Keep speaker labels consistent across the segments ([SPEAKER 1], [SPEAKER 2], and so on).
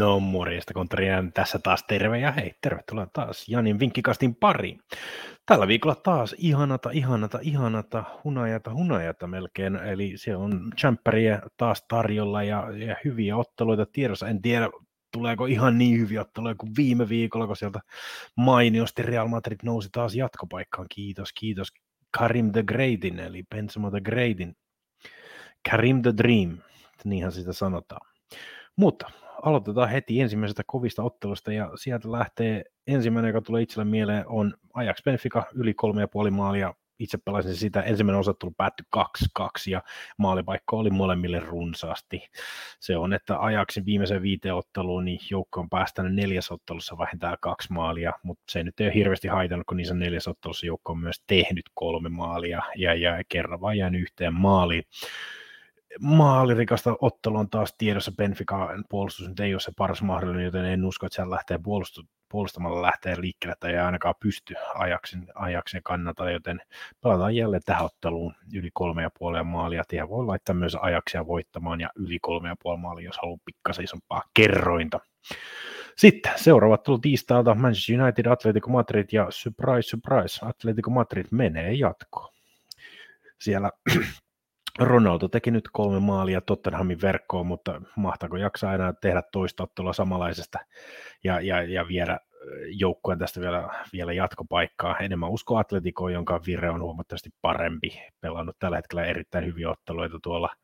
[SPEAKER 1] No morjesta, Kontrian tässä taas terve ja hei, tervetuloa taas Janin vinkkikastin pariin. Tällä viikolla taas ihanata, ihanata, ihanata, hunajata, hunajata melkein, eli siellä on champeria taas tarjolla ja, ja hyviä otteluita tiedossa. En tiedä, tuleeko ihan niin hyviä otteluja kuin viime viikolla, kun sieltä mainiosti Real Madrid nousi taas jatkopaikkaan. Kiitos, kiitos Karim the Greatin, eli Benzema the Greatin. Karim the Dream, niinhän sitä sanotaan. Mutta aloitetaan heti ensimmäisestä kovista ottelusta ja sieltä lähtee ensimmäinen, joka tulee itselle mieleen, on Ajax Benfica yli kolme ja puoli maalia. Itse pelasin sitä, ensimmäinen osattelu päättyi 2-2 ja maalipaikka oli molemmille runsaasti. Se on, että Ajaxin viimeisen viiteen otteluun, niin joukko on päästänyt neljäs ottelussa vähintään kaksi maalia, mutta se nyt ei ole hirveästi haitannut, kun niissä neljäs ottelussa joukko on myös tehnyt kolme maalia ja, ja kerran vain jäänyt yhteen maaliin maalirikasta ottelu on taas tiedossa. Benfica puolustus nyt ei ole se paras mahdollinen, joten en usko, että siellä lähtee puolustu, puolustamalla lähtee liikkeelle tai ei ainakaan pysty ajaksen, ajaksen kannalta, joten pelataan jälleen tähän otteluun yli kolme ja puolia maalia. Tie voi laittaa myös ajaksia voittamaan ja yli kolme ja puoli maalia, jos haluaa pikkasen isompaa kerrointa. Sitten seuraava ottelu tiistailta Manchester United, Atletico Madrid ja surprise, surprise, Atletico Madrid menee jatkoon. Siellä Ronaldo teki nyt kolme maalia Tottenhamin verkkoon, mutta mahtaako jaksaa enää tehdä toista ottelua samanlaisesta ja, ja, ja viedä joukkueen tästä vielä, vielä jatkopaikkaa. Enemmän usko Atletico, jonka vire on huomattavasti parempi. Pelannut tällä hetkellä erittäin hyviä otteluita tuolla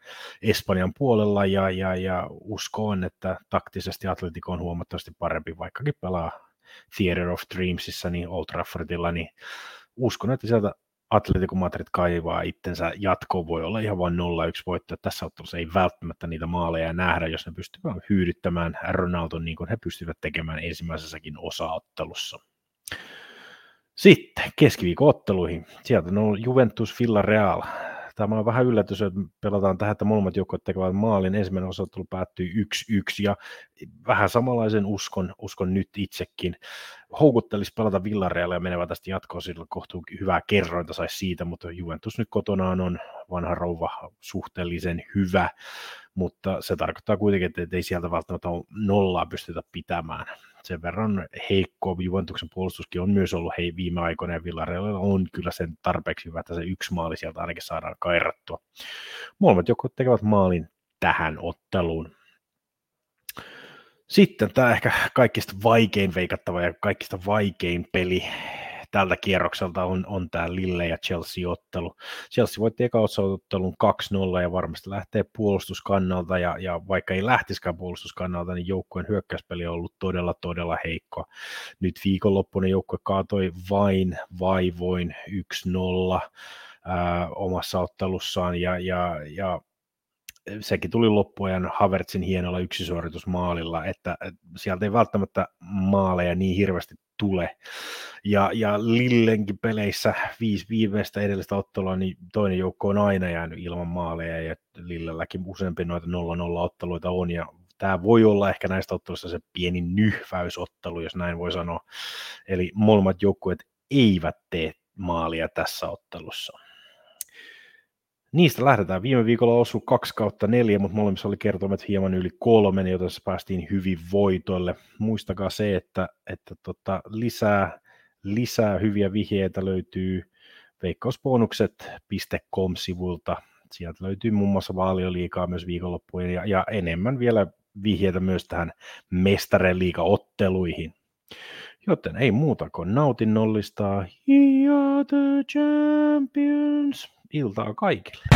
[SPEAKER 1] Espanjan puolella ja, ja, ja usko on, että taktisesti Atletico on huomattavasti parempi, vaikkakin pelaa Theater of Dreamsissa niin Old Traffordilla, niin uskon, että sieltä Atletico Madrid kaivaa itsensä jatkoon, voi olla ihan vain 0-1 voitto. Tässä ottelussa ei välttämättä niitä maaleja nähdä, jos ne pystyvät hyydyttämään Ronaldon niin kuin he pystyvät tekemään ensimmäisessäkin osaottelussa. Sitten keskiviikon otteluihin. Sieltä on Juventus Villarreal tämä on vähän yllätys, että pelataan tähän, että molemmat joukot tekevät maalin. Ensimmäinen osattelu päättyy 1-1 ja vähän samanlaisen uskon, uskon nyt itsekin. Houkuttelisi pelata Villarealle ja menevät tästä jatkoon, sillä kohtuu hyvää kerrointa saisi siitä, mutta Juventus nyt kotonaan on vanha rouva suhteellisen hyvä, mutta se tarkoittaa kuitenkin, että ei sieltä välttämättä nollaa pystytä pitämään sen verran heikko Juventuksen puolustuskin on myös ollut hei viime aikoina ja Villarreal on kyllä sen tarpeeksi hyvä, että se yksi maali sieltä ainakin saadaan kairattua. Molemmat joko tekevät maalin tähän otteluun. Sitten tämä ehkä kaikista vaikein veikattava ja kaikista vaikein peli tältä kierrokselta on, on tämä Lille ja Chelsea-ottelu. Chelsea voitti eka ottelun 2-0 ja varmasti lähtee puolustuskannalta ja, ja vaikka ei lähtisikään puolustuskannalta, niin joukkueen hyökkäyspeli on ollut todella todella heikko. Nyt viikonloppuinen joukkue kaatoi vain vaivoin 1-0 ää, omassa ottelussaan ja, ja, ja sekin tuli loppuajan Havertzin hienolla yksisuoritusmaalilla, että sieltä ei välttämättä maaleja niin hirveästi tule. Ja, ja Lillenkin peleissä viisi viimeistä edellistä ottelua, niin toinen joukko on aina jäänyt ilman maaleja, ja Lillelläkin useampi noita 0-0 otteluita on, ja tämä voi olla ehkä näistä otteluista se pieni nyhväysottelu, jos näin voi sanoa. Eli molemmat joukkueet eivät tee maalia tässä ottelussa. Niistä lähdetään. Viime viikolla osu 2 kautta 4, mutta molemmissa oli kertomat hieman yli kolmen, joten päästiin hyvin voitoille. Muistakaa se, että, että tota, lisää, lisää hyviä vihjeitä löytyy veikkausbonukset.com-sivulta. Sieltä löytyy muun muassa vaalioliikaa myös viikonloppujen ja, ja enemmän vielä vihjeitä myös tähän mestareen liiga-otteluihin. Joten ei muuta kuin nautinnollista. You are the champions iltaa kaikille.